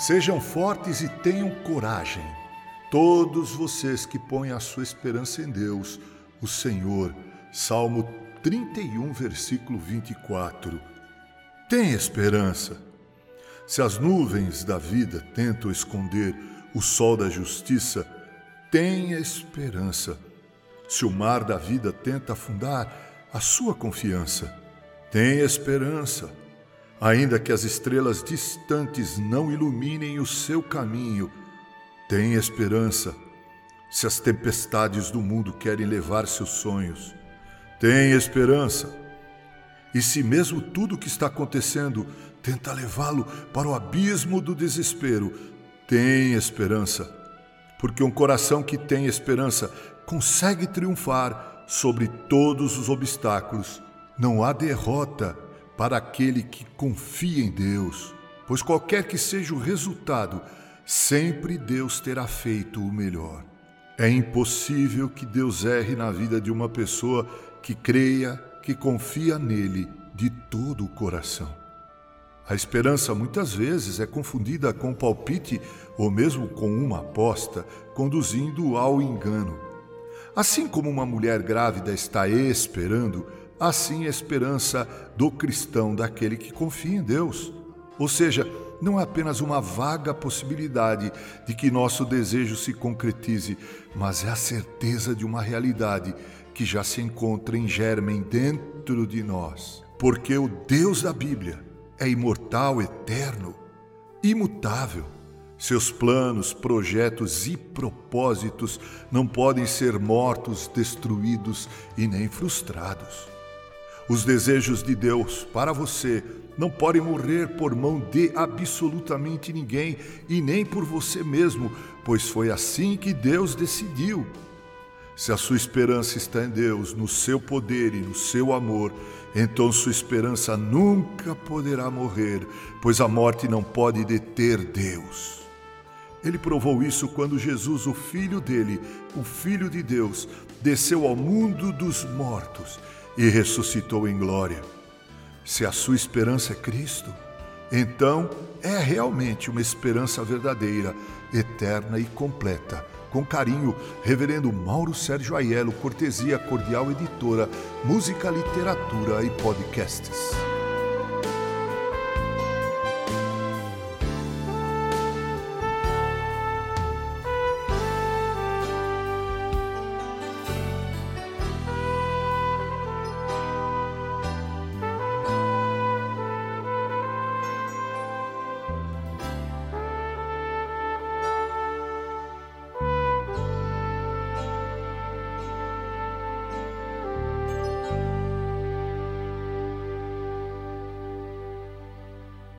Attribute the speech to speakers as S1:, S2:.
S1: Sejam fortes e tenham coragem. Todos vocês que põem a sua esperança em Deus, o Senhor. Salmo 31, versículo 24. Tem esperança. Se as nuvens da vida tentam esconder o sol da justiça, tenha esperança. Se o mar da vida tenta afundar a sua confiança, tenha esperança. Ainda que as estrelas distantes não iluminem o seu caminho, tenha esperança. Se as tempestades do mundo querem levar seus sonhos, tenha esperança. E se mesmo tudo o que está acontecendo tenta levá-lo para o abismo do desespero, tenha esperança. Porque um coração que tem esperança consegue triunfar sobre todos os obstáculos. Não há derrota para aquele que confia em Deus, pois qualquer que seja o resultado, sempre Deus terá feito o melhor. É impossível que Deus erre na vida de uma pessoa que creia, que confia nele de todo o coração. A esperança muitas vezes é confundida com palpite ou mesmo com uma aposta, conduzindo ao engano. Assim como uma mulher grávida está esperando, assim a esperança do cristão, daquele que confia em Deus. Ou seja, não é apenas uma vaga possibilidade de que nosso desejo se concretize, mas é a certeza de uma realidade que já se encontra em germen dentro de nós. Porque o Deus da Bíblia é imortal, eterno, imutável. Seus planos, projetos e propósitos não podem ser mortos, destruídos e nem frustrados. Os desejos de Deus para você não podem morrer por mão de absolutamente ninguém e nem por você mesmo, pois foi assim que Deus decidiu. Se a sua esperança está em Deus, no seu poder e no seu amor, então sua esperança nunca poderá morrer, pois a morte não pode deter Deus. Ele provou isso quando Jesus, o Filho dele, o Filho de Deus, desceu ao mundo dos mortos e ressuscitou em glória. Se a sua esperança é Cristo, então é realmente uma esperança verdadeira, eterna e completa. Com carinho, Reverendo Mauro Sérgio Aiello, Cortesia Cordial Editora, Música, Literatura e Podcasts.